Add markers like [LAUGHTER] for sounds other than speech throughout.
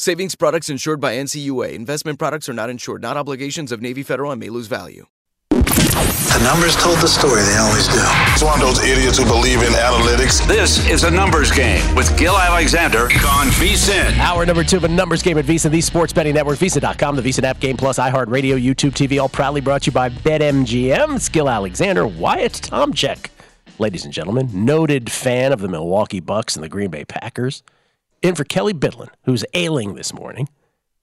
Savings products insured by NCUA. Investment products are not insured, not obligations of Navy Federal and may lose value. The numbers told the story, they always do. It's one of those idiots who believe in analytics. This is a numbers game with Gill Alexander on VSIN. Hour number two of a numbers game at VSIN, the sports betting network, VSIN.com, the VSIN app, Game Plus, iHeartRadio, YouTube TV, all proudly brought to you by BetMGM. It's Gill Alexander, Wyatt Tomchek. Ladies and gentlemen, noted fan of the Milwaukee Bucks and the Green Bay Packers in for Kelly Bidlin, who's ailing this morning.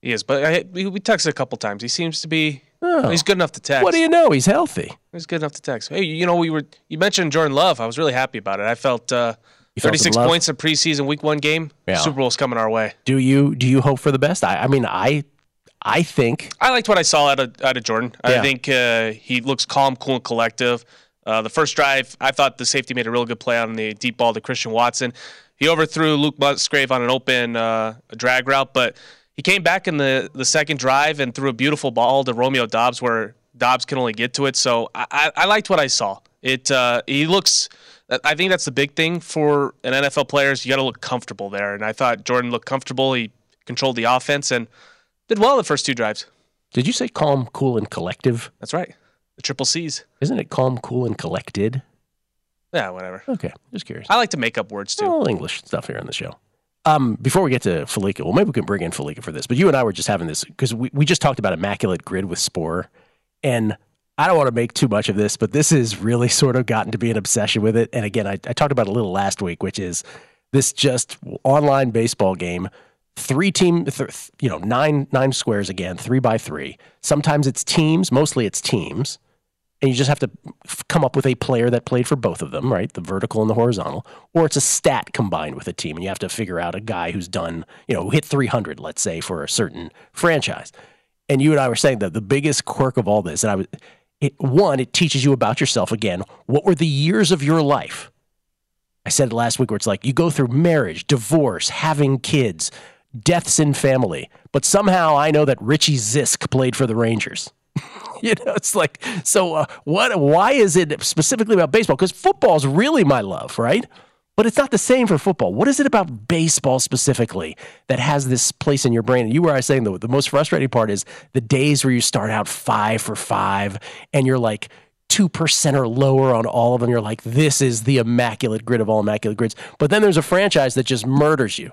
He is, but I, we, texted a couple times. He seems to be. Oh. He's good enough to text. What do you know? He's healthy. He's good enough to text. Hey, you know, we were. You mentioned Jordan Love. I was really happy about it. I felt uh, You 36 some points in preseason week one game. Yeah. Super Bowl's coming our way. Do you do you hope for the best? I, I mean, I I think I liked what I saw out of, out of Jordan. Yeah. I think uh, he looks calm, cool, and collective. Uh, the first drive, I thought the safety made a real good play on the deep ball to Christian Watson. He overthrew Luke Musgrave on an open uh, drag route, but he came back in the, the second drive and threw a beautiful ball to Romeo Doubs where Doubs can only get to it. So I, I, liked what I saw. It uh, he looks. I think that's the big thing for an NFL player is you got to look comfortable there. And I thought Jordan looked comfortable. He controlled the offense and did well the first two drives. did you say calm, cool, and collective? That's right. The triple C's. Isn't it calm, cool, and collected? Yeah, whatever. Okay, just curious. I like to make up words too. All English stuff here on the show. Um, before we get to Fallica, well, maybe we can bring in Fallica for this. But you and I were just having this because we, we just talked about immaculate grid with Sporer, and I don't want to make too much of this, but this has really sort of gotten to be an obsession with it. And again, I, I talked about it a little last week, which is this just online baseball game, three team, th- you know, nine nine squares again, three by three. Sometimes it's teams, mostly it's teams and you just have to f- come up with a player that played for both of them, right? The vertical and the horizontal, or it's a stat combined with a team, and you have to figure out a guy who's done, you know, hit 300, let's say, for a certain franchise. And you and I were saying that the biggest quirk of all this, and I was, it, one, it teaches you about yourself again. What were the years of your life? I said it last week where it's like you go through marriage, divorce, having kids, deaths in family, but somehow I know that Richie Zisk played for the Rangers. [LAUGHS] you know, it's like so. Uh, what? Why is it specifically about baseball? Because football is really my love, right? But it's not the same for football. What is it about baseball specifically that has this place in your brain? And you were I was saying the the most frustrating part is the days where you start out five for five and you're like two percent or lower on all of them. You're like, this is the immaculate grid of all immaculate grids. But then there's a franchise that just murders you.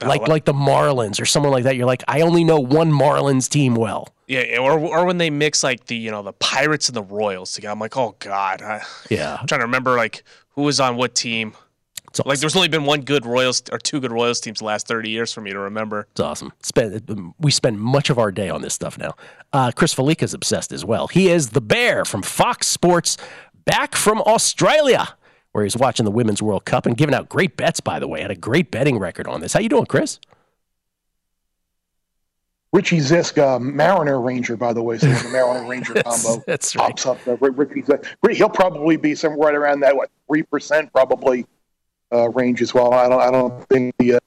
Like like the Marlins or someone like that. You're like, I only know one Marlins team well. Yeah, or or when they mix like the you know the Pirates and the Royals together. I'm like, oh god. I, Yeah. I'm trying to remember like who was on what team. It's Like there's only been one good Royals or two good Royals teams the last 30 years for me to remember. It's awesome. Spend, we spend much of our day on this stuff now. Uh, Chris Fallica is obsessed as well. He is the bear from Fox Sports, back from Australia, where he's watching the Women's World Cup and giving out great bets. By the way, had a great betting record on this. How you doing, Chris? Richie Zisk, uh, Mariner Ranger, by the way, so the Mariner [LAUGHS] Ranger combo that's right. pops up. Uh, Richie Zisk. He'll probably be somewhere right around that what three percent probably uh, range as well. I don't, I don't think the uh,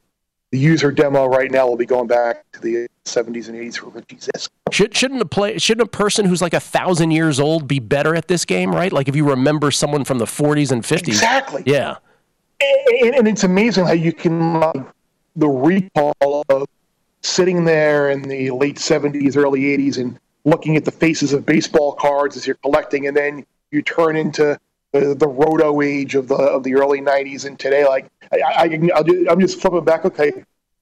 the user demo right now will be going back to the 70s and 80s for Richie Zisk. Should, shouldn't a play? Shouldn't a person who's like a thousand years old be better at this game? Right? Like if you remember someone from the 40s and 50s. Exactly. Yeah. and, and it's amazing how you can like, the recall of sitting there in the late 70s early 80s and looking at the faces of baseball cards as you're collecting and then you turn into the, the roto age of the of the early 90s and today like I, I'm just flipping back okay.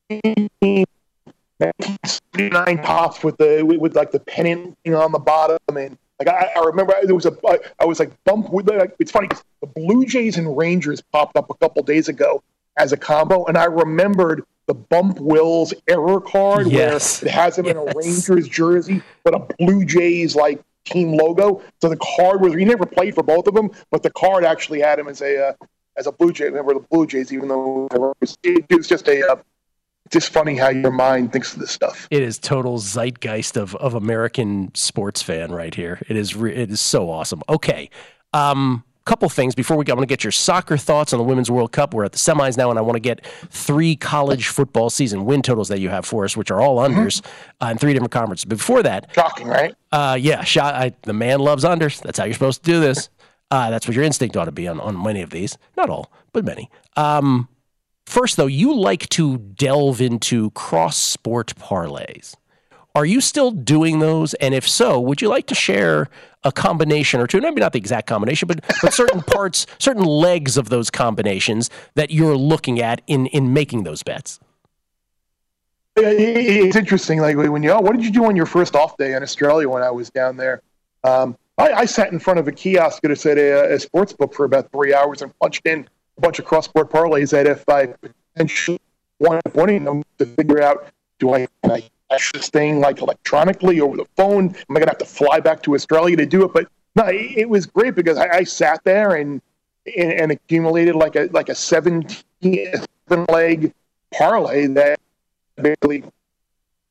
1979 Topps with the with, with like the pennant on the bottom and like I, I remember there was a I, I was like bump with like, it's funny the Blue Jays and Rangers popped up a couple days ago as a combo and I remembered the Bump Wills error card Yes. where it has him in a Rangers jersey but a Blue Jays like team logo so the card was he never played for both of them but the card actually had him as a uh, as a Blue Jay member of the Blue Jays even though it was, it was just a uh, just funny how your mind thinks of this stuff. It is total zeitgeist of of American sports fan right here. It is re- it is so awesome. Okay, um, couple things before we go. I want to get your soccer thoughts on the Women's World Cup. We're at the semis now, and I want to get three college football season win totals that you have for us, which are all unders uh, in three different conferences. Before that, Shocking, right? uh, yeah, shot. I, the man loves unders. That's how you're supposed to do this. [LAUGHS] Uh, that's what your instinct ought to be on, on many of these. Not all, but many. Um, first, though, you like to delve into cross sport parlays. Are you still doing those? And if so, would you like to share a combination or two? Maybe not the exact combination, but, but certain [LAUGHS] parts, certain legs of those combinations that you're looking at in, in making those bets. Yeah, it- it- It's interesting. Like when you, oh, what did you do on your first off day in Australia when I was down there? Um, I, I sat in front of a kiosk at a, at a, a sports book for about three hours and punched in a bunch of cross sport parlays that if I potentially wound up winning them to figure out, do I, can I cash this thing like electronically over the phone? Am I going to have to fly back to Australia to do it? But no, it, it was great because I, I sat there and, and and accumulated like a like a 17 leg parlay that basically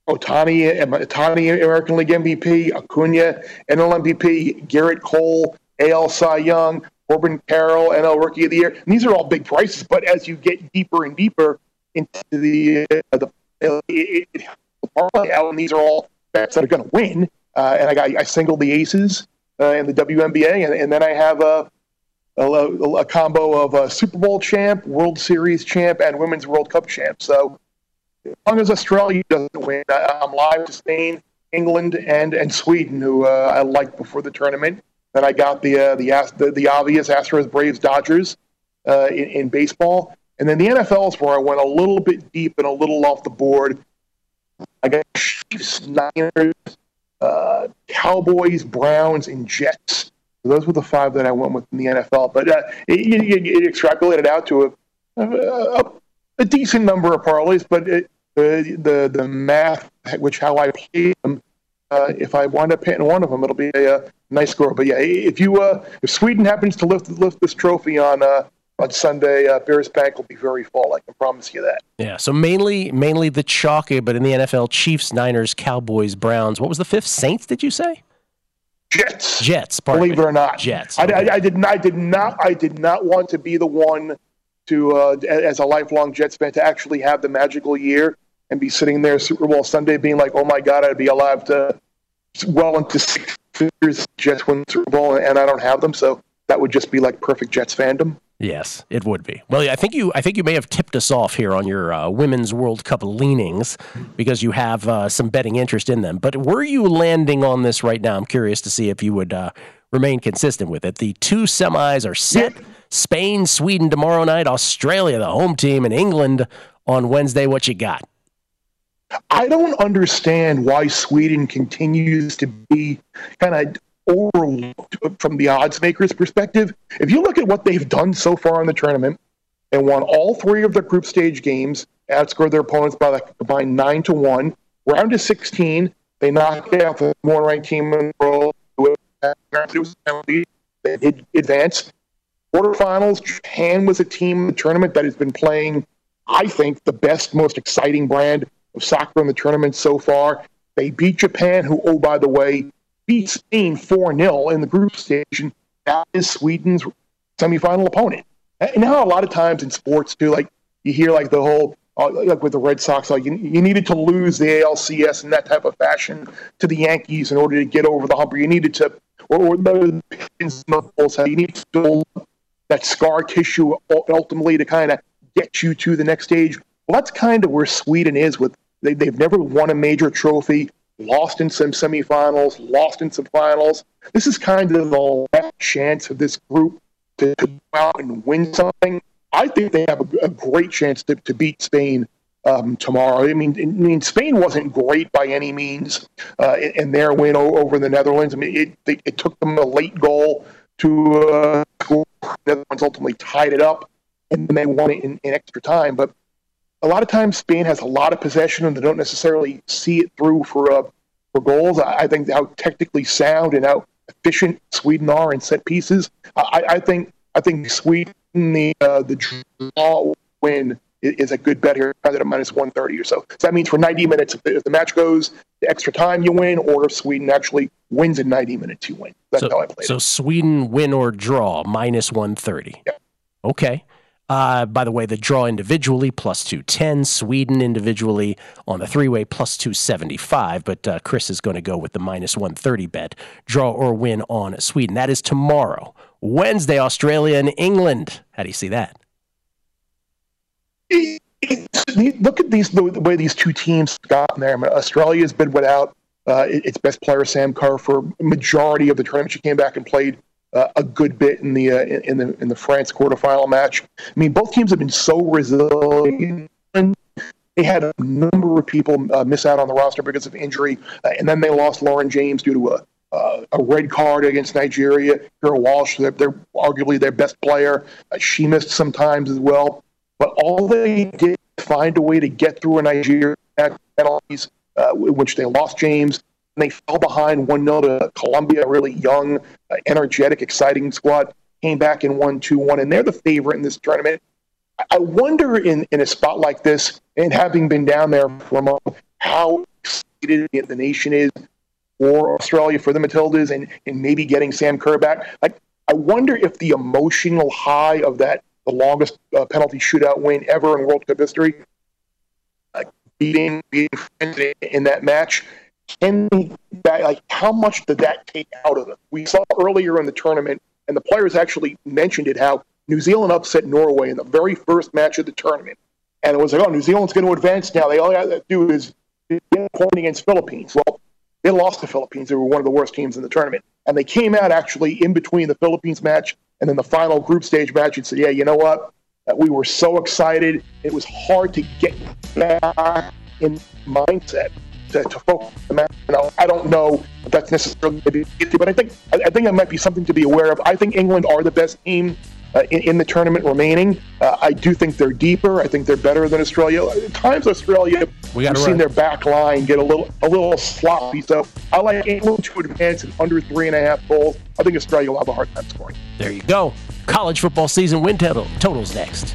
Ohtani, Ohtani American League MVP, Acuna NL MVP, Gerrit Cole, AL Cy Young, Corbin Carroll, NL Rookie of the Year. And these are all big prices, but as you get deeper and deeper into the uh, the, it, it, the parlay out, and these are all bets that are going to win. Uh, and I got I singled the aces uh, in the WNBA, and, and then I have a a, a combo of a Super Bowl champ, World Series champ, and Women's World Cup champ. So as long as Australia doesn't win, I- I'm live to Spain, England, and and Sweden, who uh, I liked before the tournament. Then I got the uh, the, the the obvious Astros, Braves, Dodgers uh, in, in baseball, and then the NFL is where I went a little bit deep and a little off the board. I got Chiefs, Niners, uh, Cowboys, Browns, and Jets. Those were the five that I went with in the NFL. But uh, it, extrapolated out to a, a, a decent number of parlays, but it, the the the math, which how I play them, uh, if I wind up hitting one of them, it'll be a, uh nice score. But yeah, if you uh, if Sweden happens to lift lift this trophy on uh, on Sunday, uh, Bears Bank will be very full. I can promise you that. Yeah, so mainly mainly the chalk, but in the NFL, Chiefs, Niners, Cowboys, Browns. What was the fifth? Saints? Did you say? Jets. Jets. pardon believe me. it or not. Jets. I, okay. I, I did not. I did not. I did not want to be the one to, uh, as a lifelong Jets fan, to actually have the magical year and be sitting there Super Bowl Sunday, being like, "Oh my God, I'd be alive to well into six years Jets win the Super Bowl, and I don't have them." So that would just be like perfect Jets fandom. Yes, it would be. Well, I think you I think you may have tipped us off here on your uh, women's World Cup leanings because you have uh, some betting interest in them. But were you landing on this right now? I'm curious to see if you would uh, remain consistent with it. The two semis are set. Spain, Sweden tomorrow night, Australia, the home team, and England on Wednesday. What you got? I don't understand why Sweden continues to be kind of overlooked from the odds makers' perspective. If you look at what they've done so far in the tournament, and won all three of their group stage games, outscored their opponents by like combined nine to one. Round of 16, they knocked out the one ranked team in the world. They did advance. Quarterfinals, Japan was a team in the tournament that has been playing, I think, the best, most exciting brand of soccer in the tournament so far. They beat Japan, who, oh, by the way, beat Spain 4 0 in the group stage. And that is Sweden's semifinal opponent. And how a lot of times in sports, too, like you hear like the whole, uh, like with the Red Sox, like you, you needed to lose the ALCS in that type of fashion to the Yankees in order to get over the hump, or you needed to, or, or the Bulls, you need to build that scar tissue ultimately to kind of get you to the next stage. Well, that's kind of where Sweden is with they, they've never won a major trophy, lost in some semifinals, lost in some finals. This is kind of the last chance of this group to, to go out and win something. I think they have a, a great chance to, to beat Spain um, tomorrow. I mean, I mean, Spain wasn't great by any means uh, in, in, their win over the Netherlands. I mean, it, it, it took them a late goal to uh. The Netherlands ultimately tied it up, and then they won it in, in extra time. But a lot of times, Spain has a lot of possession, and they don't necessarily see it through for uh, for goals. I, I think how technically sound and how efficient Sweden are in set pieces. I, I think I think Sweden the uh, the draw win is a good bet here, at minus 130 or so. So that means for 90 minutes, if the, if the, match goes the extra time, you win, or if Sweden actually wins in 90 minutes, you win. That's so, how I play it. So it. Sweden win or draw, minus 130. Yeah. Okay. Uh, by the way, the draw individually plus 210, Sweden individually on the three way plus 275. But uh, Chris is going to go with the minus 130 bet. Draw or win on Sweden. That is tomorrow. Wednesday, Australia and England. How do you see that? look at these the, way these two teams got there. I mean, Australia's been without uh, its best player Sam Kerr for majority of the tournament. She came back and played uh, a good bit in the uh, in the in the France quarterfinal match. I mean, both teams have been so resilient. They had a number of people uh, miss out on the roster because of injury, uh, and then they lost Lauren James due to a uh, a red card against Nigeria. Keira Walsh, they're, they're, arguably their best player. Uh, she missed some times as well. But all they did find a way to get through a Nigeria penalties, which they lost James. They fell behind 1 0 to Colombia, a really young, uh, energetic, exciting squad. Came back and won 2 1, and they're the favorite in this tournament. I wonder in, in a spot like this, and having been down there for a month, how excited the nation is for Australia, for the Matildas, and, and maybe getting Sam Kerr back. Like, I wonder if the emotional high of that the longest uh, penalty shootout win ever in World Cup history. Uh, beating, beating in that match. Can that, like how much did that take out of it? We saw earlier in the tournament, and the players actually mentioned it how New Zealand upset Norway in the very first match of the tournament, and it was like, oh, New Zealand's going to advance now. They all got to do is point against Philippines. Well, they lost the Philippines. They were one of the worst teams in the tournament, and they came out actually in between the Philippines match and then the final group stage match, you'd say, yeah, you know what? Uh, we were so excited. It was hard to get back in mindset to, to focus the match. You know, I don't know if that's necessarily, but I think I think that might be something to be aware of. I think England are the best team uh, in, in, the tournament remaining. Uh, I do think they're deeper. I think they're better than Australia. At times, Australia, we have seen their back line get a little a little sloppy. So I like England to advance in under three and a half goals. I think Australia will have a hard time scoring. There you go. College football season win total totals next.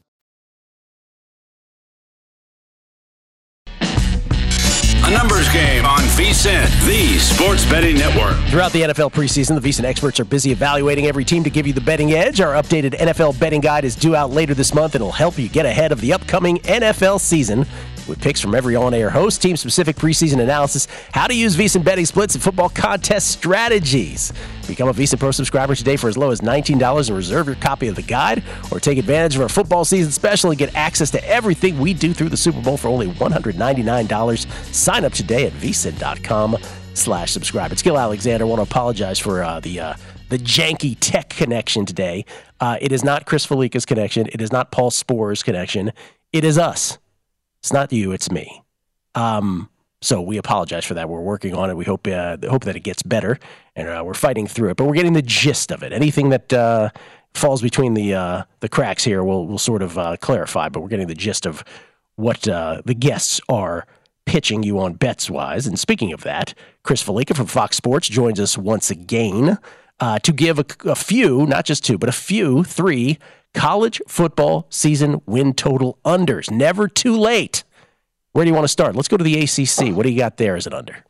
A numbers game on VSIN. The Sports Betting Network. Throughout the NFL preseason, the VSIN experts are busy evaluating every team to give you the betting edge. Our updated NFL betting guide is due out later this month and will help you get ahead of the upcoming NFL season with picks from every on-air host, team-specific preseason analysis, how to use VSIN betting splits, and football contest strategies. Become a VSIN Pro subscriber today for as low as $19 and reserve your copy of the guide, or take advantage of our football season special and get access to everything we do through the Super Bowl for only $199. Sign up today at VSIN.com slash subscribe. It's Gill Alexander. I want to apologize for uh, the uh, the janky tech connection today. Uh, it is not Chris Fallica's connection. It is not Paul Sporer's connection. It is us. It's not you, it's me. Um, so we apologize for that. We're working on it. We hope uh, hope that it gets better, and uh, we're fighting through it. But we're getting the gist of it. Anything that uh, falls between the uh, the cracks here, we'll we'll sort of uh, clarify. But we're getting the gist of what uh, the guests are pitching you on bets wise. And speaking of that, Chris Fallica from Fox Sports joins us once again to give a, a few, not just two, but a few, three college football season win total unders. Never too late. Where do you want to start? Let's go to the ACC. What do you got there as an under?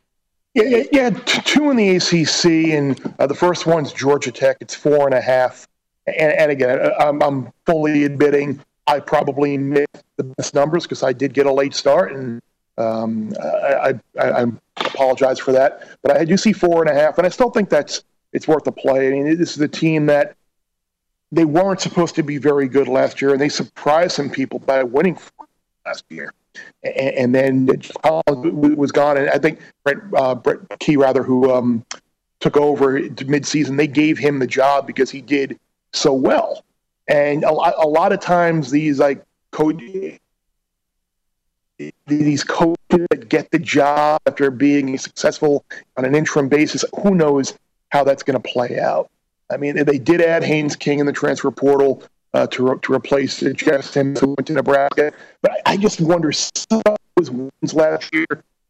Yeah, yeah, yeah two in the ACC, and uh, the first one's Georgia Tech. It's four and a half. And, and again, uh, I'm, I'm, fully admitting I probably missed the best numbers because I did get a late start, and um, I, I, I, apologize for that. But I do see four and a half, and I still think that's it's worth a play. I mean, this is a team that they weren't supposed to be very good last year, and they surprised some people by winning last year. And, and then was gone, and I think Brett, uh, Brent Key rather, who um, took over midseason, they gave him the job because he did so well. And a, a lot of times, these like coach, these coaches that get the job after being successful on an interim basis, who knows how that's going to play out. I mean, they did add Haynes King in the transfer portal uh, to, to replace Jeff Sims, who went to Nebraska. But I, I just wonder, some those wins last year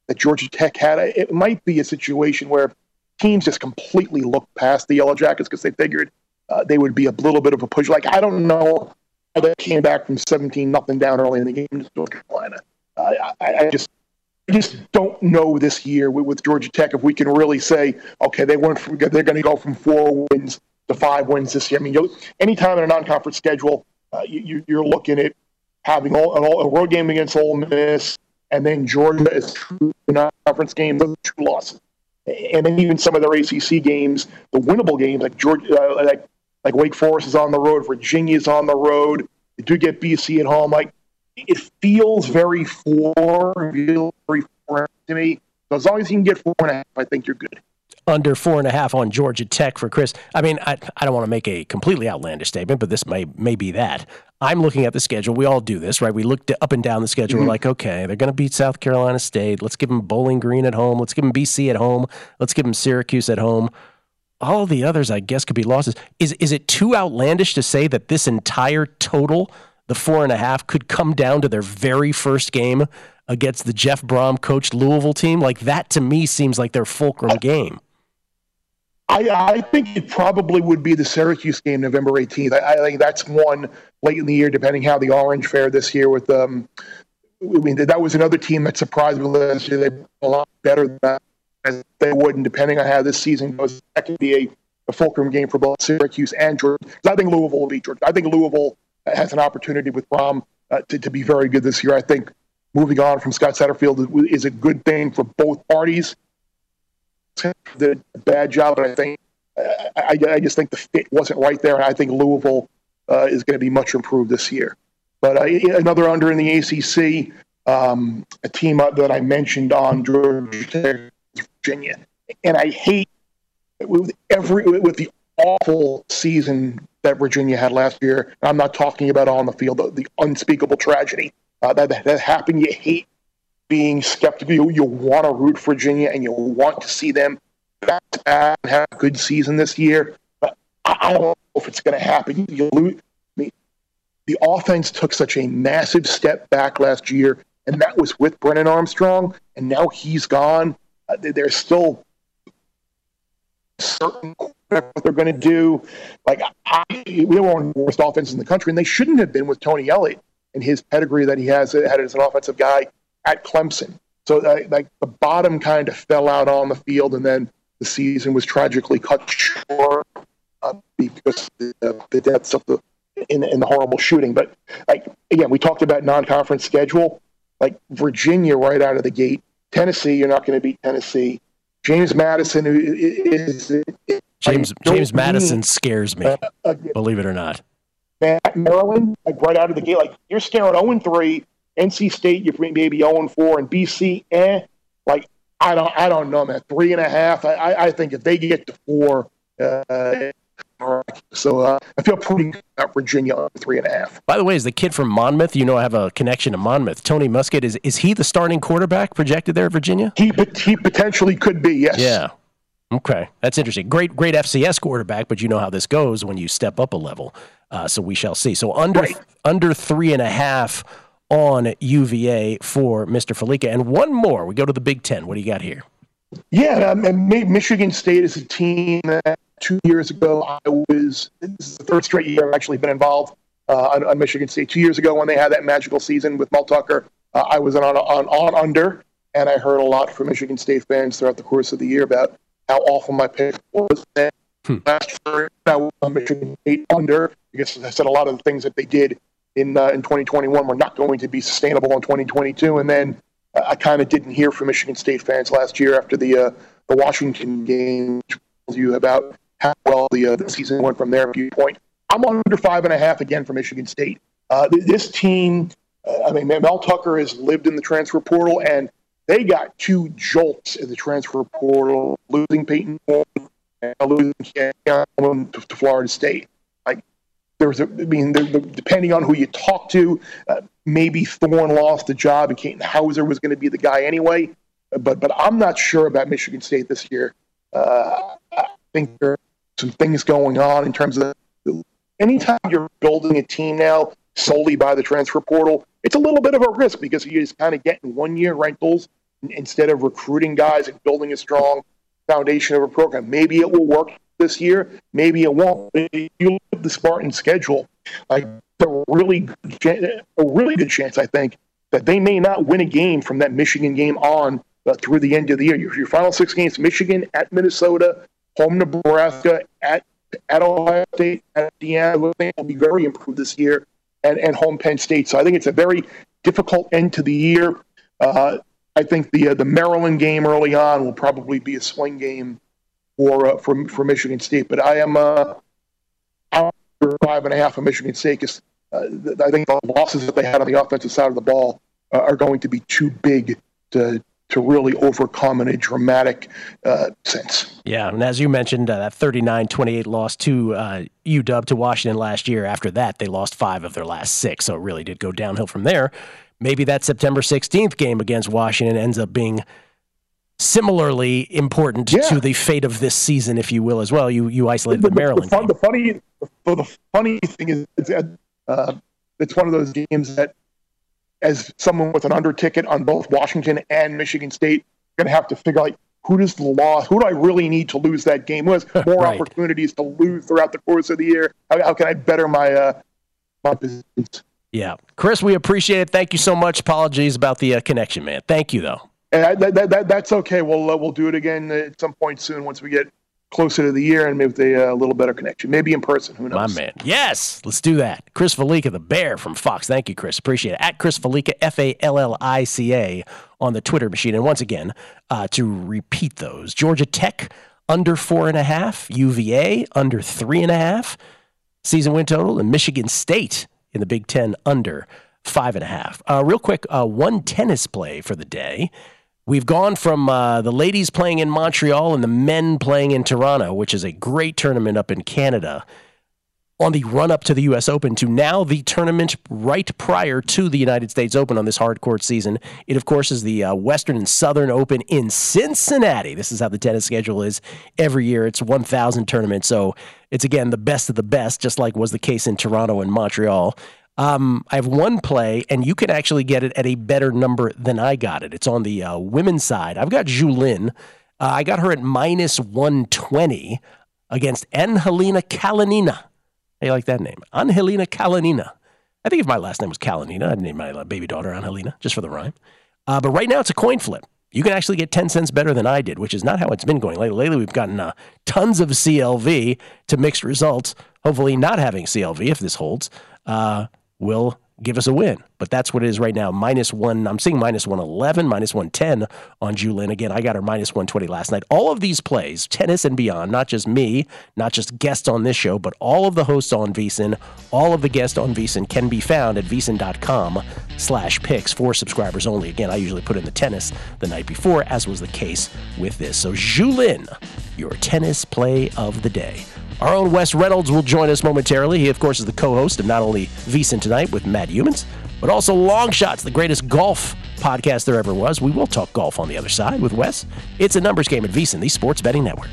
that Georgia Tech had, it might be a situation where teams just completely looked past the Yellow Jackets because they figured uh, they would be a little bit of a push. Like, I don't know how they came back from 17 nothing down early in the game to North Carolina. Uh, I, I just just don't know this year with, with, Georgia Tech if we can really say, okay, they went from, they're going to go from four wins to five wins this year. I mean, anytime in a non-conference schedule, uh, you, are looking at having all, an all, a road game against Ole Miss, and then Georgia is two non-conference games, those two losses, and then even some of their ACC games, the winnable games like Georgia, uh, like like Wake Forest is on the road, Virginia is on the road. You do get BC at home. Like it feels very four, feels very four to me. So as long as you can get four and a half, I think you're good under four and a half on Georgia Tech for Chris. I mean, I, I don't want to make a completely outlandish statement, but this may may be that. I'm looking at the schedule. We all do this, right? We look up and down the schedule. Mm-hmm. We're like, okay, they're going to beat South Carolina State. Let's give them Bowling Green at home. Let's give them BC at home. Let's give them Syracuse at home. All the others, I guess, could be losses. Is is it too outlandish to say that this entire total, the four and a half, could come down to their very first game against the Jeff Brohm coached Louisville team? Like that to me seems like their fulcrum game. I, I think it probably would be the Syracuse game, November 18th. I, I, think that's one late in the year, depending how the Orange fared this year. With um, I mean, that was another team that surprised me last year. They a lot better than they would, and depending on how this season goes, that could be a, a fulcrum game for both Syracuse and Georgia. I think Louisville will beat Georgia. I think Louisville has an opportunity with Brohm uh, to, to be very good this year. I think moving on from Scott Satterfield is a good thing for both parties did a bad job, but I think I, I, just think the fit wasn't right there, and I think Louisville uh, is going to be much improved this year. But uh, another under in the ACC, um, a team that I mentioned on Georgia Virginia, and I hate with every with the awful season that Virginia had last year. I'm not talking about on the field, the, the unspeakable tragedy uh, that, that happened. You hate being skeptical. You, want to root Virginia and you want to see them back to back and have a good season this year. But I don't know if it's going to happen. You lose. I mean, the offense took such a massive step back last year, and that was with Brennan Armstrong, and now he's gone. Uh, they're still certain what they're going to do. Like I, we were one of the worst offenses in the country, and they shouldn't have been with Tony Elliott and his pedigree that he has had as an offensive guy at Clemson. So uh, like the bottom kind of fell out on the field, and then the season was tragically cut short uh, because of the, the deaths of the in, in the horrible shooting. But like again, we talked about non-conference schedule. Like Virginia, right out of the gate, Tennessee, you're not going to beat Tennessee. James Madison is, is, is James James Madison scares me. Uh, believe it or not. Maryland, like right out of the gate, like you're staring 0 3. NC State, you're maybe 0 4, and BC, eh. Like I don't, I don't know, man. Three and a half. I, I think if they get to four, uh, so uh, I feel pretty good about Virginia on three and a half. By the way, is the kid from Monmouth? You know, I have a connection to Monmouth. Tony Muskett is is he the starting quarterback projected there at Virginia? He he potentially could be. Yes. Yeah. Okay, that's interesting. Great, great FCS quarterback, but you know how this goes when you step up a level. Uh, so we shall see. So under right. under three and a half on UVA for Mr. Fallica, and one more. We go to the Big Ten. What do you got here? Yeah, um, Michigan State is a team that two years ago I was. This is the third straight year I've actually been involved uh, on, on, Michigan State. Two years ago when they had that magical season with Mel Tucker, uh, I was on, on on under, and I heard a lot from Michigan State fans throughout the course of the year about how awful my pick was. Hmm. Last year, I was Michigan State under because I said a lot of the things that they did in uh, in 2021 were not going to be sustainable in 2022. And then uh, I kind of didn't hear from Michigan State fans last year after the uh, the Washington game, tells you about how well the, uh, the season went from their viewpoint. I'm under five and a half again for Michigan State. Uh, this team, uh, I mean, Mel Tucker has lived in the transfer portal, and they got two jolts in the transfer portal, losing Payton and losing to, to Florida State. Like there was, a, I mean, the, the, depending on who you talk to, uh, maybe Thorne lost the job and Katin Houser was going to be the guy anyway. But but I'm not sure about Michigan State this year. Uh, I think there are some things going on in terms of anytime you're building a team now solely by the transfer portal, it's a little bit of a risk because you're just kind of getting one year rentals instead of recruiting guys and building a strong foundation of a program. Maybe it will work this year, maybe it won't. You look at the Spartan schedule, like a really, a really good chance, I think, that they may not win a game from that Michigan game on uh, through the end of the year. Your, your final six games: Michigan at Minnesota, home Nebraska, at at Ohio State, at Indiana. will be very improved this year, and and home Penn State. So I think it's a very difficult end to the year. Uh, I think the uh, the Maryland game early on will probably be a swing game for uh, for for Michigan State. But I am uh, five and a half of Michigan State because uh, I think the losses that they had on the offensive side of the ball uh, are going to be too big to to really overcome in a dramatic uh, sense. Yeah, and as you mentioned, uh, that 39-28 loss to uh, UW to Washington last year. After that, they lost five of their last six, so it really did go downhill from there maybe that September 16th game against Washington ends up being similarly important yeah. to the fate of this season, if you will, as well. You you isolated the, the Maryland. The, the, funny, the funny thing is, that, uh, it's one of those games that, as someone with an under ticket on both Washington and Michigan State, going to have to figure out who does the law, who do I really need to lose that game? Who has [LAUGHS] more right. opportunities to lose throughout the course of the year? How, how can I better my uh, my positions? Yeah. Chris, we appreciate it. Thank you so much. Apologies about the uh, connection, man. Thank you, though. And that, that, that, that's okay. We'll, uh, we'll do it again at some point soon once we get closer to the year and maybe with a uh, little better connection. Maybe in person. Who knows? My man. Yes. Let's do that. Chris Fallica, the bear from Fox. Thank you, Chris. Appreciate it. At Chris Fallica, F A L L I C A, on the Twitter machine. And once again, uh, to repeat those Georgia Tech under four and a half, UVA under three and a half season win total, and Michigan State in the Big Ten under five and a half. Uh, real quick, uh, one tennis play for the day. We've gone from uh, the ladies playing in Montreal and the men playing in Toronto, which is a great tournament up in Canada, on the run up to the U.S. Open, to now the tournament right prior to the United States Open on this hard court season. It, of course, is the uh, Western and Southern Open in Cincinnati. This is how the tennis schedule is every year. It's 1,000 tournaments. So it's, again, the best of the best, just like was the case in Toronto and Montreal. Um, I have one play, and you can actually get it at a better number than I got it. It's on the uh, women's side. I've got Julin. Uh, I got her at minus 120 against Angelina Kalinina. How you like that name? Angelina Kalinina. I think if my last name was Kalinina, I'd name my uh, baby daughter Angelina just for the rhyme. Uh, but right now it's a coin flip. You can actually get 10 cents better than I did, which is not how it's been going. Lately, lately we've gotten uh, tons of CLV to mixed results. Hopefully, not having CLV, if this holds, uh, will give us a win. But that's what it is right now. Minus one, I'm seeing minus 111, minus 110 on Julin. Again, I got her minus 120 last night. All of these plays, tennis and beyond, not just me, not just guests on this show, but all of the hosts on VSiN, all of the guests on VSiN can be found at vsin.com slash picks for subscribers only. Again, I usually put in the tennis the night before, as was the case with this. So Julin, your tennis play of the day. Our own Wes Reynolds will join us momentarily. He, of course, is the co host of not only VSiN Tonight with Matt Youmans, but also Long Shots, the greatest golf podcast there ever was. We will talk golf on the other side with Wes. It's a numbers game at VSiN, the Sports Betting Network.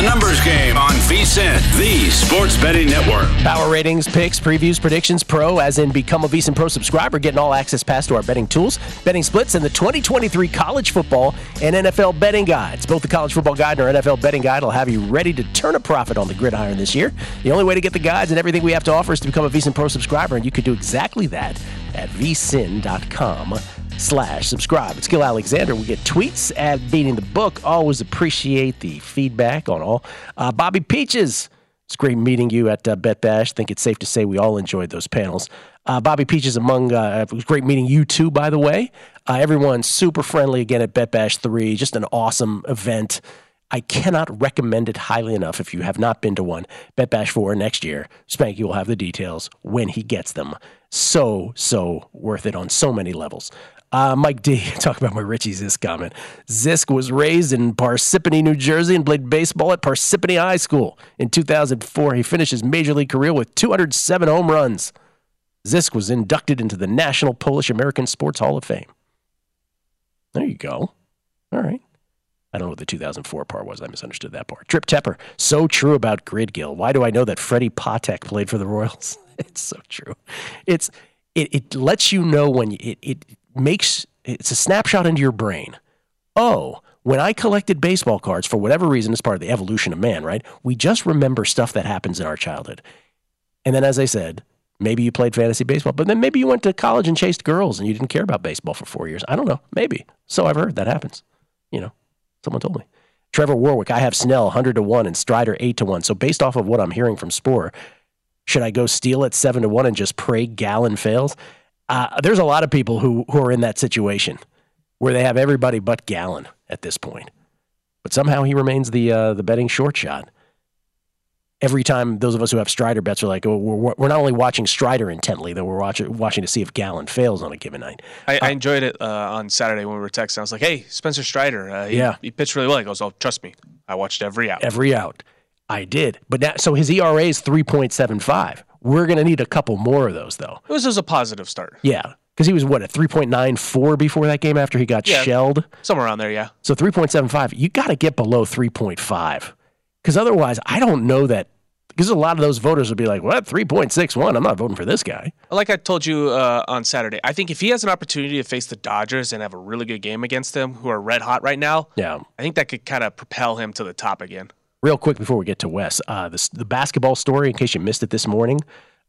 A numbers game on VSiN, the Sports Betting Network. Power ratings, picks, previews, predictions, pro, as in become a VSiN Pro subscriber, getting all access pass to our betting tools, betting splits, and the 2023 college football and NFL betting guides. Both the college football guide and our NFL betting guide will have you ready to turn a profit on the gridiron this year. The only way to get the guides and everything we have to offer is to become a VSiN Pro subscriber, and you can do exactly that at vsin.com slash subscribe. It's Gill Alexander. We get tweets at Beating the Book. Always appreciate the feedback on all. Uh, Bobby Peaches. It's great meeting you at uh, Bet Bash. Think it's safe to say we all enjoyed those panels. Uh, Bobby Peaches among, uh, it was great meeting you too, by the way. Uh, everyone's super friendly again at Bet Bash 3. Just an awesome event. I cannot recommend it highly enough if you have not been to one. Bet Bash 4 next year. Spanky will have the details when he gets them. So, so worth it on so many levels. Uh, Mike D, [LAUGHS] talk about my Richie Zisk comment. Zisk was raised in Parsippany, New Jersey, and played baseball at Parsippany High School. In 2004, he finished his major league career with 207 home runs. Zisk was inducted into the National Polish American Sports Hall of Fame. There you go. All right. I don't know what the 2004 part was. I misunderstood that part. Trip Tepper, so true about Gridgill. Why do I know that Freddie Patek played for the Royals? [LAUGHS] it's so true. It's it, it lets you know when you, it, it makes it's a snapshot into your brain. Oh, when I collected baseball cards for whatever reason, as part of the evolution of man, right? We just remember stuff that happens in our childhood. And then, as I said, maybe you played fantasy baseball, but then maybe you went to college and chased girls and you didn't care about baseball for four years. I don't know. Maybe. So I've heard that happens. You know, someone told me. Trevor Warwick, I have Snell 100 to 1 and Strider 8 to 1. So based off of what I'm hearing from Sporer, should I go steal at 7 to 1 and just pray Gallen fails? Uh, there's a lot of people who, who are in that situation where they have everybody but Gallen at this point. But somehow he remains the uh, the betting short shot. Every time those of us who have Strider bets are like, oh, we're, we're not only watching Strider intently, though we're watching, watching to see if Gallen fails on a given night. I, I enjoyed it uh, on Saturday when we were texting. I was like, hey, Spencer Strider, uh, he, Yeah. he pitched really well. He goes, oh, trust me, I watched every out. Every out. I did. But now, so his ERA is 3.75. We're going to need a couple more of those, though. It was just a positive start. Yeah. Because he was, what, at 3.94 before that game after he got Yeah. shelled? Somewhere around there, yeah. So 3.75, you got to get below 3.5. Because otherwise, I don't know that. Because a lot of those voters would be like, what, 3.61? I'm not voting for this guy. Like I told you uh, on Saturday, I think if he has an opportunity to face the Dodgers and have a really good game against them, who are red hot right now, Yeah. I think that could kind of propel him to the top again. Real quick before we get to Wes, uh, this, the basketball story, in case you missed it this morning,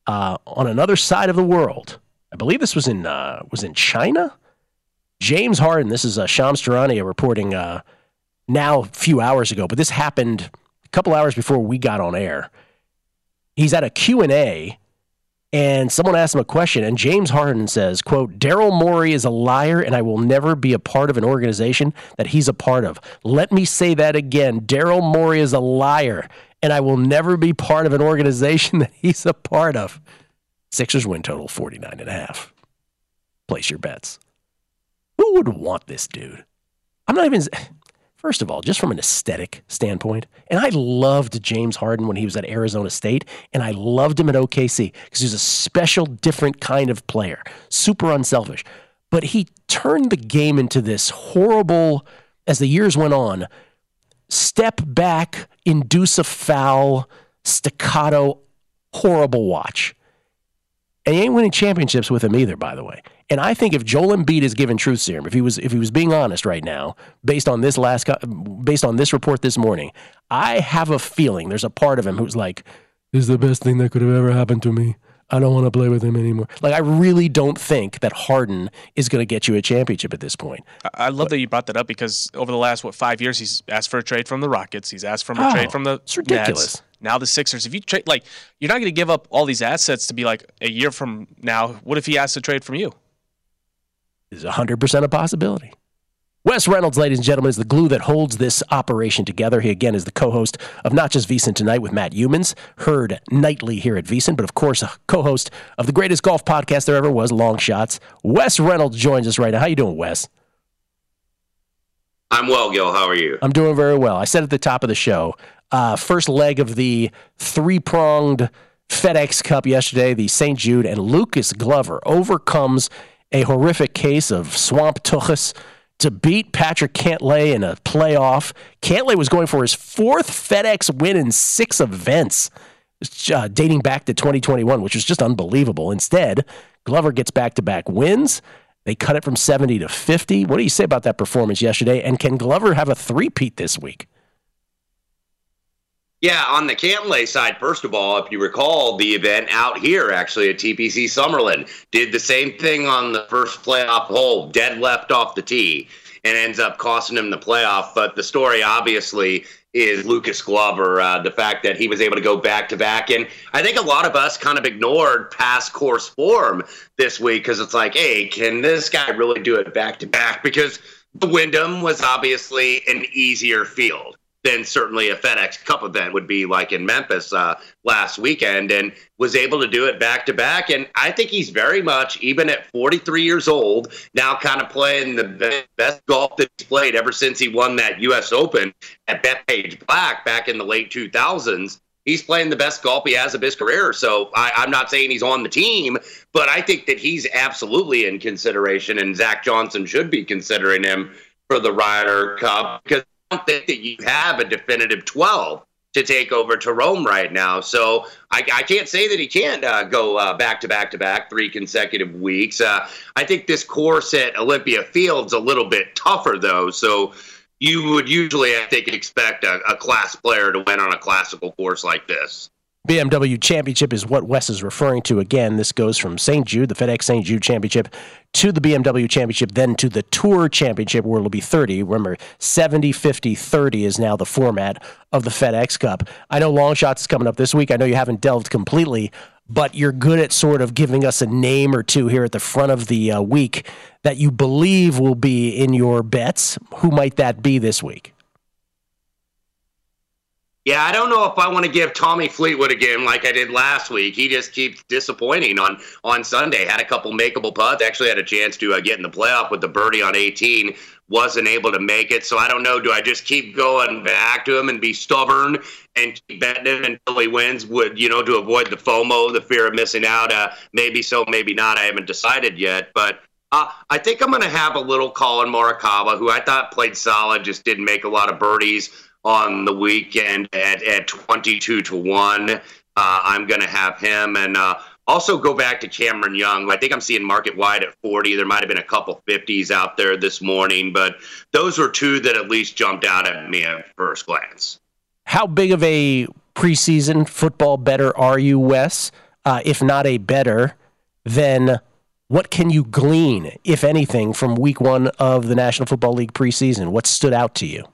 uh, on another side of the world, I believe this was in uh, was in China. James Harden, this is uh, Shams Charania reporting uh, now a few hours ago, but this happened a couple hours before we got on air. He's at a Q&A and someone asked him a question and James Harden says, quote, Daryl Morey is a liar and I will never be a part of an organization that he's a part of. Let me say that again. Daryl Morey is a liar and I will never be part of an organization [LAUGHS] that he's a part of. Sixers win total 49 and a half. Place your bets. Who would want this dude? I'm not even First of all, just from an aesthetic standpoint, and I loved James Harden when he was at Arizona State, and I loved him at OKC because he was a special, different kind of player, super unselfish. But he turned the game into this horrible, as the years went on, step back, induce a foul, staccato, horrible watch. And he ain't winning championships with him either, by the way. And I think if Joel Embiid is given truth serum, if he was if he was being honest right now, based on this last based on this report this morning, I have a feeling there's a part of him who's like, "This is the best thing that could have ever happened to me. I don't want to play with him anymore. Like I really don't think that Harden is going to get you a championship at this point. I love that you brought that up because over the last what five years, he's asked for a trade from the Rockets. He's asked for a Oh, trade from the it's ridiculous. Nets. Now the Sixers. If you trade, like, you're not going to give up all these assets to be like a year from now. What if he asks to trade from you? Is 100% a possibility. Wes Reynolds, ladies and gentlemen, is the glue that holds this operation together. He again is the co-host of Not Just VSiN Tonight with Matt Youmans, heard nightly here at VSiN, but of course a co-host of the greatest golf podcast there ever was, Long Shots. Wes Reynolds joins us right now. How you doing, Wes? I'm well, Gill. How are you? I'm doing very well. I said at the top of the show, uh, first leg of the three-pronged FedEx Cup yesterday, the St. Jude and Lucas Glover overcomes a horrific case of swamp tuchus to beat Patrick Cantlay in a playoff. Cantlay was going for his fourth FedEx win in six events, uh, dating back to 2021, which was just unbelievable. Instead, Glover gets back-to-back wins. They cut it from 70 to 50. What do you say about that performance yesterday? And can Glover have a three-peat this week? Yeah, on the Cantlay side, first of all, if you recall the event out here, actually at TPC Summerlin, did the same thing on the first playoff hole, dead left off the tee, and ends up costing him the playoff. But the story, obviously, is Lucas Glover, uh, the fact that he was able to go back to back. And I think a lot of us kind of ignored past course form this week because it's like, hey, can this guy really do it back to back? Because the Wyndham was obviously an easier field than certainly a FedEx Cup event would be like in Memphis uh, last weekend, and was able to do it back to back. And I think he's very much, even at 43 years old, now kind of playing the best golf that he's played ever since he won that U.S. Open at Bethpage Black back in the late 2000s. He's playing the best golf he has of his career. So I, I'm not saying he's on the team, but I think that he's absolutely in consideration, and Zach Johnson should be considering him for the Ryder Cup because don't think that you have a definitive 12 to take over to Rome right now. So I, I can't say that he can't uh, go uh, back to back to back three consecutive weeks. Uh, I think this course at Olympia Field's a little bit tougher, though. So you would usually, I think, expect a, a class player to win on a classical course like this. BMW Championship is what Wes is referring to. Again, this goes from St. Jude, the FedEx St. Jude Championship, to the BMW Championship, then to the Tour Championship, where it'll be 30. Remember, 70, 50, 30 is now the format of the FedEx Cup. I know Long Shots is coming up this week. I know you haven't delved completely, but you're good at sort of giving us a name or two here at the front of the uh, week that you believe will be in your bets. Who might that be this week? Yeah, I don't know if I want to give Tommy Fleetwood again like I did last week. He just keeps disappointing on on Sunday. Had a couple makeable putts. Actually, had a chance to uh, get in the playoff with the birdie on 18. Wasn't able to make it. So I don't know. Do I just keep going back to him and be stubborn and keep betting him until he wins? Would you know to avoid the FOMO, the fear of missing out? Uh, maybe so, maybe not. I haven't decided yet, but. Uh, I think I'm going to have a little Collin Morikawa, who I thought played solid, just didn't make a lot of birdies on the weekend at, at 22 to 1. Uh, I'm going to have him. And uh, also go back to Cameron Young. I think I'm seeing market wide at 40. There might have been a couple 50s out there this morning, but those were two that at least jumped out at me at first glance. How big of a preseason football bettor are you, Wes? Uh, if not a bettor, then what can you glean, if anything, from week one of the National Football League preseason? What stood out to you?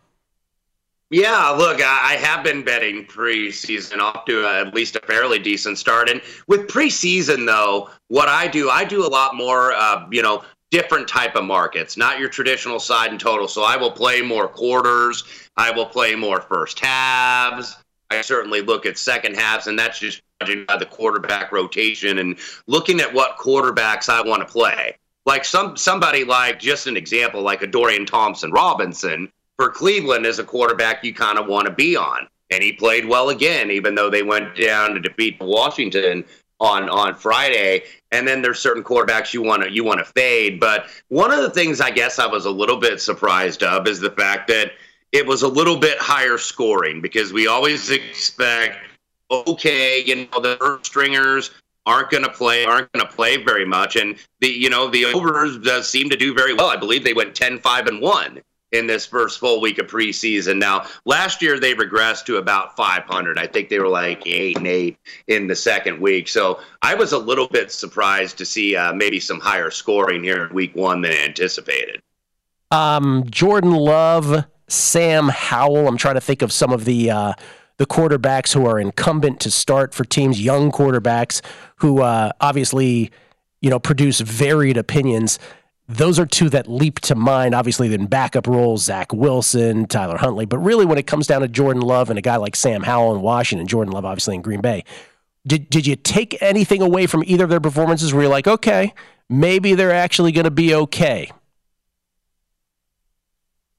Yeah, look, I have been betting preseason off to at least a fairly decent start. And with preseason, though, what I do, I do a lot more, uh, you know, different type of markets, not your traditional side and total. So I will play more quarters. I will play more first halves. I certainly look at second halves, and that's just judging by the quarterback rotation and looking at what quarterbacks I want to play. Like some somebody like just an example, like a Dorian Thompson Robinson for Cleveland as a quarterback you kind of want to be on. And he played well again, even though they went down to defeat Washington on on Friday. And then there's certain quarterbacks you want to you want to fade. But one of the things I guess I was a little bit surprised of is the fact that it was a little bit higher scoring because we always expect okay, you know, the third stringers aren't going to play aren't going to play very much and the you know the overs does seem to do very well. I believe they went 10 5 and 1 in this first full week of preseason. Now, last year they regressed to about 500. I think they were like eight and eight in the second week. So I was a little bit surprised to see uh, maybe some higher scoring here in week one than anticipated. Um, Jordan Love, Sam Howell. I'm trying to think of some of the. Uh, the quarterbacks who are incumbent to start for teams, young quarterbacks who uh, obviously, you know, produce varied opinions. Those are two that leap to mind. Obviously, in backup roles, Zach Wilson, Tyler Huntley. But really, when it comes down to Jordan Love and a guy like Sam Howell in Washington, Jordan Love obviously in Green Bay, did, did you take anything away from either of their performances where you're like, okay, maybe they're actually going to be okay?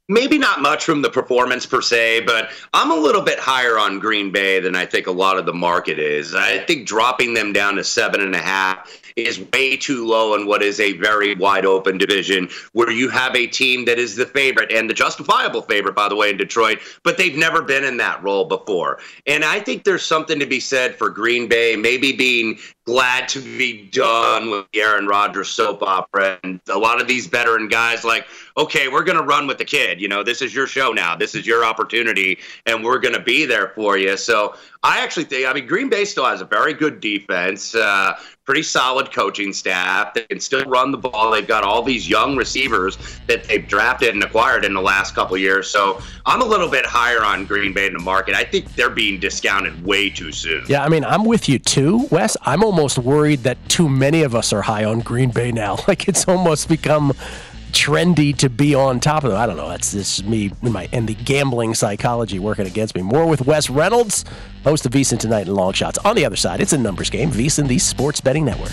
Maybe not much from the performance per se, but I'm a little bit higher on Green Bay than I think a lot of the market is. I think dropping them down to seven and a half is way too low in what is a very wide open division where you have a team that is the favorite and the justifiable favorite, by the way, in Detroit, but they've never been in that role before. And I think there's something to be said for Green Bay maybe being glad to be done with the Aaron Rodgers soap opera. And a lot of these veteran guys, like, okay, we're going to run with the kid. You know, this is your show now. This is your opportunity, and we're going to be there for you. So I actually think, I mean, Green Bay still has a very good defense. Uh, pretty solid coaching staff. They can still run the ball. They've got all these young receivers that they've drafted and acquired in the last couple years. So I'm a little bit higher on Green Bay in the market. I think they're being discounted way too soon. Yeah, I mean, I'm with you too, Wes. I'm almost worried that too many of us are high on Green Bay now. [LAUGHS] Like it's almost become trendy to be on top of them. I don't know. That's just me and my and the gambling psychology working against me. More with Wes Reynolds, host of VSiN tonight in Long Shots. On the other side, it's a numbers game. VSiN, the sports betting network.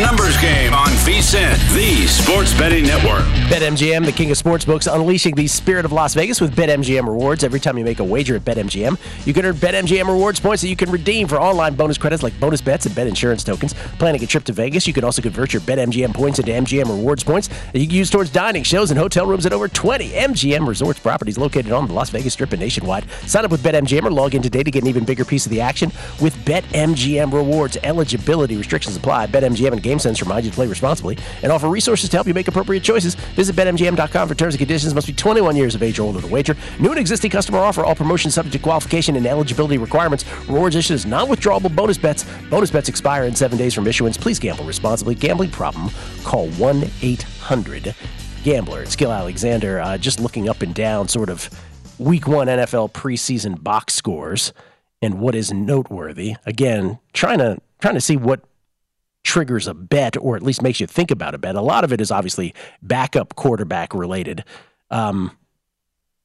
Numbers game on VSiN, the sports betting network. BetMGM, the king of sportsbooks, unleashing the spirit of Las Vegas with BetMGM rewards. Every time you make a wager at BetMGM, you can earn BetMGM rewards points that you can redeem for online bonus credits like bonus bets and bet insurance tokens. Planning a trip to Vegas, you can also convert your BetMGM points into MGM rewards points that you can use towards dining, shows, and hotel rooms at over 20 MGM resorts properties located on the Las Vegas Strip and nationwide. Sign up with BetMGM or log in today to get an even bigger piece of the action with BetMGM rewards. Eligibility restrictions apply. BetMGM and GameSense reminds you to play responsibly and offer resources to help you make appropriate choices. Visit BetMGM.com for terms and conditions. Must be 21 years of age or older to wager. New and existing customer offer. All promotions subject to qualification and eligibility requirements. Rewards issued as non-withdrawable bonus bets. Bonus bets expire in seven days from issuance. Please gamble responsibly. Gambling problem? Call 1-800-GAMBLER. It's Gill Alexander. Uh, just looking up and down sort of week one NFL preseason box scores and what is noteworthy. Again, trying to trying to see what triggers a bet or at least makes you think about a bet. A lot of it is obviously backup quarterback related. Um,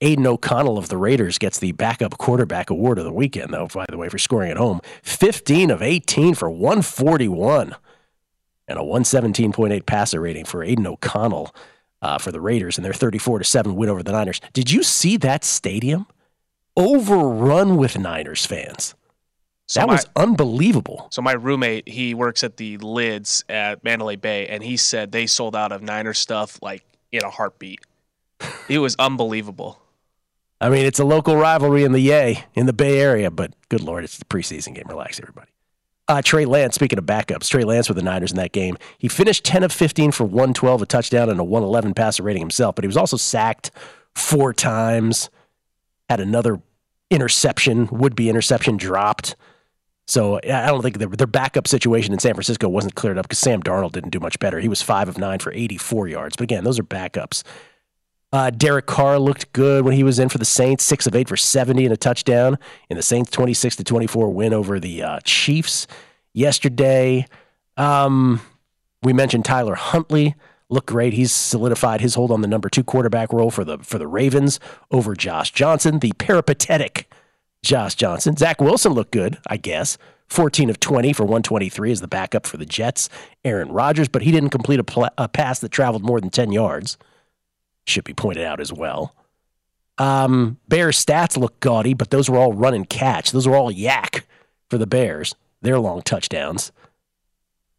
Aidan O'Connell of the Raiders gets the backup quarterback award of the weekend, though, by the way, for scoring at home. 15 of 18 for 141 and a 117.8 passer rating for Aidan O'Connell uh, for the Raiders and their 34 to 7 win over the Niners. Did you see that stadium overrun with Niners fans? So that my- was unbelievable. So my roommate, he works at the Lids at Mandalay Bay, and he said they sold out of Niner stuff like in a heartbeat. It was unbelievable. I mean, it's a local rivalry in the Yay in the Bay Area, but good lord, it's the preseason game. Relax, everybody. Uh, Trey Lance, speaking of backups, Trey Lance with the Niners in that game. He finished 10 of 15 for 112, a touchdown, and a 111 passer rating himself, but he was also sacked four times, had another interception, would be interception dropped. So I don't think their, backup situation in San Francisco wasn't cleared up because Sam Darnold didn't do much better. He was five of nine for 84 yards. But again, those are backups. Uh, Derek Carr looked good when he was in for the Saints, six of eight for 70 and a touchdown in the Saints' 26 to 24 win over the uh, Chiefs yesterday. Um, we mentioned Tyler Huntley looked great. He's solidified his hold on the number two quarterback role for the for the Ravens over Josh Johnson, the peripatetic Josh Johnson. Zach Wilson looked good, I guess. 14 of 20 for 123 as the backup for the Jets. Aaron Rodgers, but he didn't complete a, pl- a pass that traveled more than 10 yards. Should be pointed out as well. Um, Bears stats look gaudy, but those were all run and catch. Those were all YAC for the Bears. Their long touchdowns.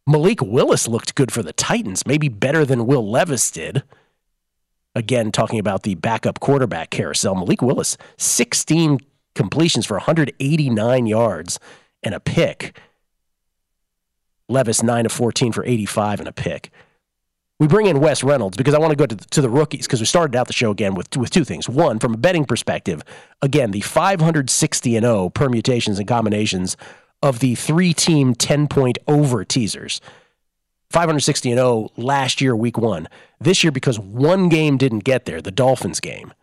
Malik Willis looked good for the Titans, maybe better than Will Levis did. Again, talking about the backup quarterback carousel, Malik Willis, 16 completions for 189 yards and a pick. Levis, 9 of 14 for 85 and a pick. We bring in Wes Reynolds because I want to go to the, to the rookies because we started out the show again with, with two things. One, from a betting perspective, again, the 560 and 0 permutations and combinations of the three team 10 point over teasers. 560 and 0 last year, week one. This year, because one game didn't get there, the Dolphins game,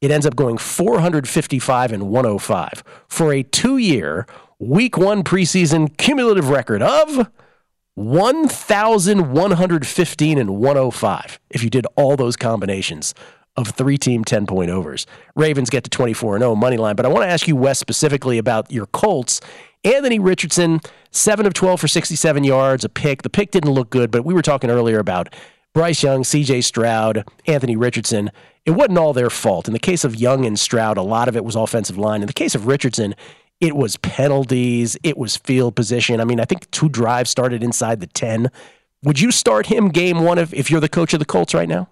it ends up going 455 and 105 for a two year, week one preseason cumulative record of 1,115 and 105 if you did all those combinations of three team 10 point overs. Ravens get to 24 and 0 money line. But I want to ask you, Wes, specifically about your Colts. Anthony Richardson, 7 of 12 for 67 yards, a pick. The pick didn't look good, but we were talking earlier about Bryce Young, CJ Stroud, Anthony Richardson. It wasn't all their fault. In the case of Young and Stroud, a lot of it was offensive line. In the case of Richardson, it was penalties, it was field position. I mean, I think two drives started inside the 10. Would you start him game one if, if you're the coach of the Colts right now?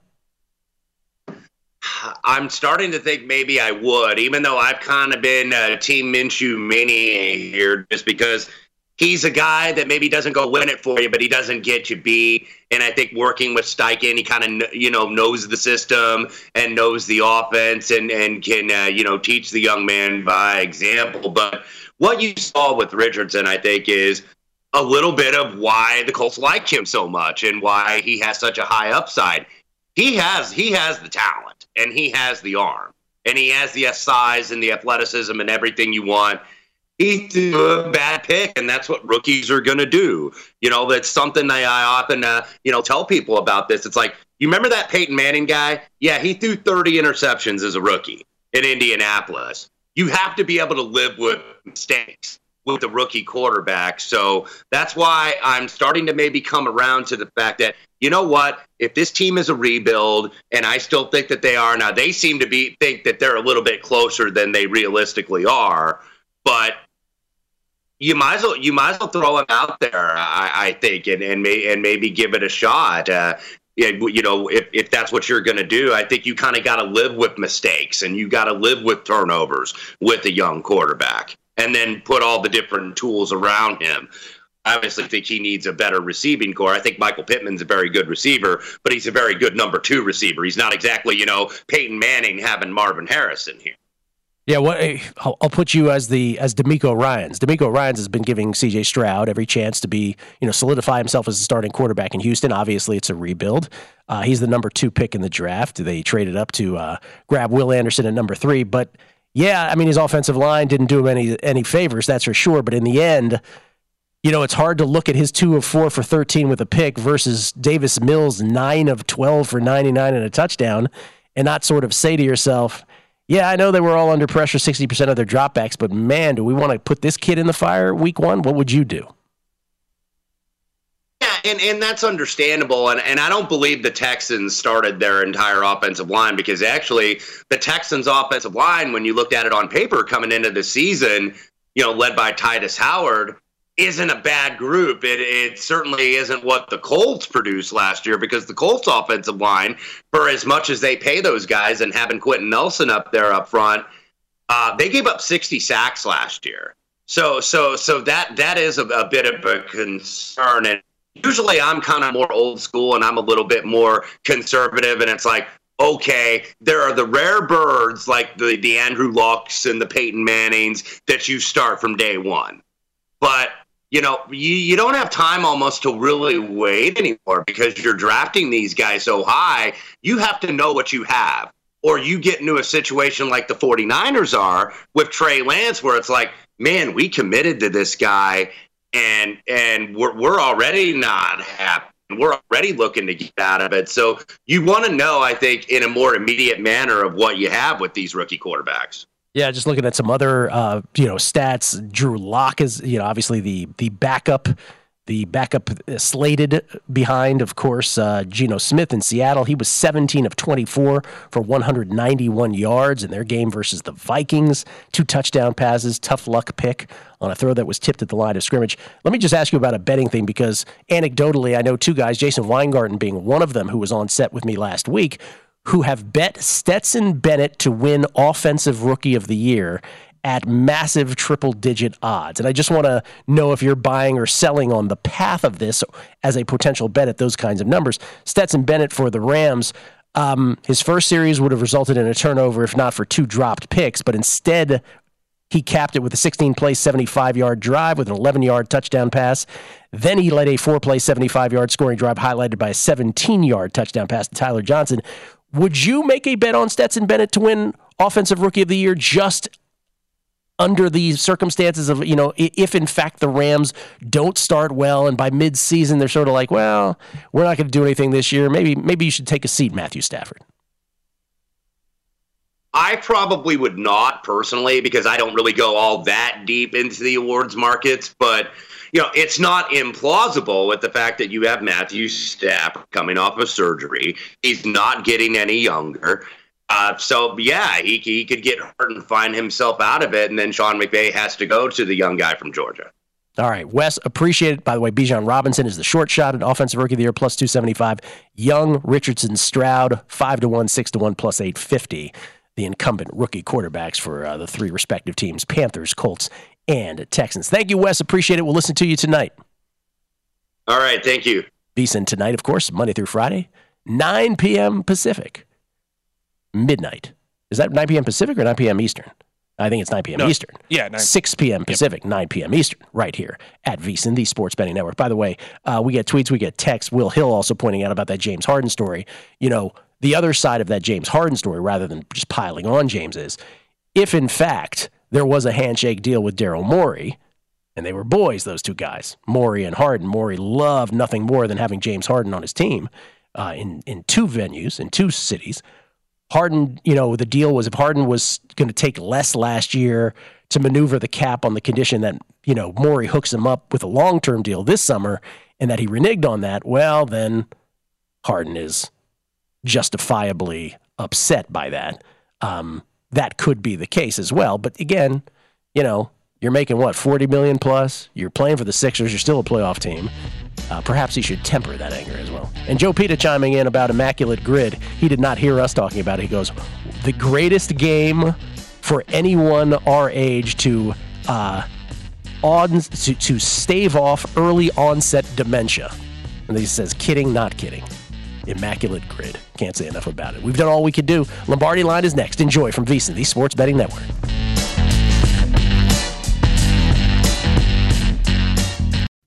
I'm starting to think maybe I would, even though I've kind of been a Team Minshew mini here, just because he's a guy that maybe doesn't go win it for you, but he doesn't get you beat. And I think working with Steichen, he kind of you know knows the system and knows the offense and and can uh, you know teach the young man by example. But what you saw with Richardson, I think, is a little bit of why the Colts like him so much and why he has such a high upside. He has he has the talent and he has the arm and he has the size and the athleticism and everything you want. He threw a bad pick, and that's what rookies are going to do. You know, that's something I, I often, uh, you know, tell people about this. It's like, you remember that Peyton Manning guy? Yeah, he threw 30 interceptions as a rookie in Indianapolis. You have to be able to live with mistakes with the rookie quarterback. So that's why I'm starting to maybe come around to the fact that, you know what, if this team is a rebuild, and I still think that they are now, they seem to be think that they're a little bit closer than they realistically are. But you might as well you might as well throw him out there. I, I think, and and, may, and maybe give it a shot. Uh, you know, if, if that's what you're going to do, I think you kind of got to live with mistakes and you got to live with turnovers with a young quarterback, and then put all the different tools around him. I obviously think he needs a better receiving corps. I think Michael Pittman's a very good receiver, but he's a very good number two receiver. He's not exactly, you know, Peyton Manning having Marvin Harrison here. Yeah, what I'll, I'll put you as the as DeMeco Ryans. DeMeco Ryans has been giving C.J. Stroud every chance to be, you know, solidify himself as a starting quarterback in Houston. Obviously, it's a rebuild. Uh, he's the number two pick in the draft. They traded up to uh, grab Will Anderson at number three, but yeah, I mean his offensive line didn't do him any any favors, that's for sure. But in the end, you know, it's hard to look at his two of four for thirteen with a pick versus Davis Mills nine of twelve for ninety nine and a touchdown, and not sort of say to yourself yeah, I know they were all under pressure 60% of their dropbacks, but man, do we want to put this kid in the fire week one? What would you do? Yeah, and, and that's understandable. And, and I don't believe the Texans started their entire offensive line because actually the Texans' offensive line, when you looked at it on paper coming into the season, you know, led by Tytus Howard, isn't a bad group. It, it certainly isn't what the Colts produced last year because the Colts offensive line, for as much as they pay those guys and having Quenton Nelson up there up front, uh, they gave up 60 sacks last year. So so so that that is a, a bit of a concern. And usually I'm kind of more old school and I'm a little bit more conservative. And it's like, okay, there are the rare birds like the, the Andrew Lucks and the Peyton Mannings that you start from day one. But you know, you, you don't have time almost to really wait anymore because you're drafting these guys so high. You have to know what you have. Or you get into a situation like the 49ers are with Trey Lance, where it's like, man, we committed to this guy and and we're, we're already not happy. We're already looking to get out of it. So you want to know, I think, in a more immediate manner of what you have with these rookie quarterbacks. Yeah, just looking at some other uh, you know stats. Drew Lock is you know obviously the the backup, the backup slated behind, of course, uh, Geno Smith in Seattle. He was 17 of 24 for 191 yards in their game versus the Vikings. Two touchdown passes, tough luck pick on a throw that was tipped at the line of scrimmage. Let me just ask you about a betting thing because anecdotally, I know two guys, Jason Weingarten being one of them, who was on set with me last week, who have bet Stetson Bennett to win Offensive Rookie of the Year at massive triple digit odds. And I just want to know if you're buying or selling on the path of this as a potential bet at those kinds of numbers. Stetson Bennett for the Rams. Um, his first series would have resulted in a turnover if not for two dropped picks, but instead he capped it with a 16 play, 75 yard drive with an 11 yard touchdown pass. Then he led a four play, 75 yard scoring drive highlighted by a 17 yard touchdown pass to Tyler Johnson, would you make a bet on Stetson Bennett to win Offensive Rookie of the Year just under the circumstances of, you know, if in fact the Rams don't start well and by midseason they're sort of like, well, we're not going to do anything this year. Maybe maybe you should take a seat, Matthew Stafford. I probably would not personally because I don't really go all that deep into the awards markets, but you know, it's not implausible with the fact that you have Matthew Stafford coming off of surgery. He's not getting any younger. Uh, so yeah, he he could get hurt and find himself out of it, and then Sean McVay has to go to the young guy from Georgia. All right, Wes, appreciate it. By the way, Bijan Robinson is the short shot at Offensive Rookie of the Year, plus 275. Young, Richardson, Stroud, 5 to 1, 6 to 1, plus 850. The incumbent rookie quarterbacks for uh, the three respective teams Panthers, Colts, and Texans. Thank you, Wes. Appreciate it. We'll listen to you tonight. All right. Thank you. VSIN tonight, of course, Monday through Friday, 9 p.m. Pacific, midnight. Is that 9 p.m. Pacific or 9 p.m. Eastern? I think it's 9 p.m. No. Eastern. Yeah, 9. 6 p.m. Pacific, yep. 9 p.m. Eastern, right here at VSIN, the Sports Betting Network. By the way, uh, we get tweets, we get texts. Will Hill also pointing out about that James Harden story. You know, the other side of that James Harden story, rather than just piling on James, is if in fact there was a handshake deal with Daryl Morey, and they were boys, those two guys, Morey and Harden. Morey loved nothing more than having James Harden on his team uh, in in two venues in two cities. Harden, you know, the deal was if Harden was going to take less last year to maneuver the cap on the condition that you know Morey hooks him up with a long term deal this summer, and that he reneged on that. Well, then Harden is justifiably upset by that. Um, that could be the case as well. But again, you know, you're making what 40 million plus. You're playing for the Sixers. You're still a playoff team. Uh, perhaps he should temper that anger as well. And Joe Pita chiming in about immaculate grid. He did not hear us talking about it. He goes, the greatest game for anyone our age to uh, on to, to stave off early onset dementia. And he says, kidding, not kidding. Immaculate grid. Can't say enough about it. We've done all we could do. Lombardi line is next. Enjoy from VSIN, the Sports Betting Network.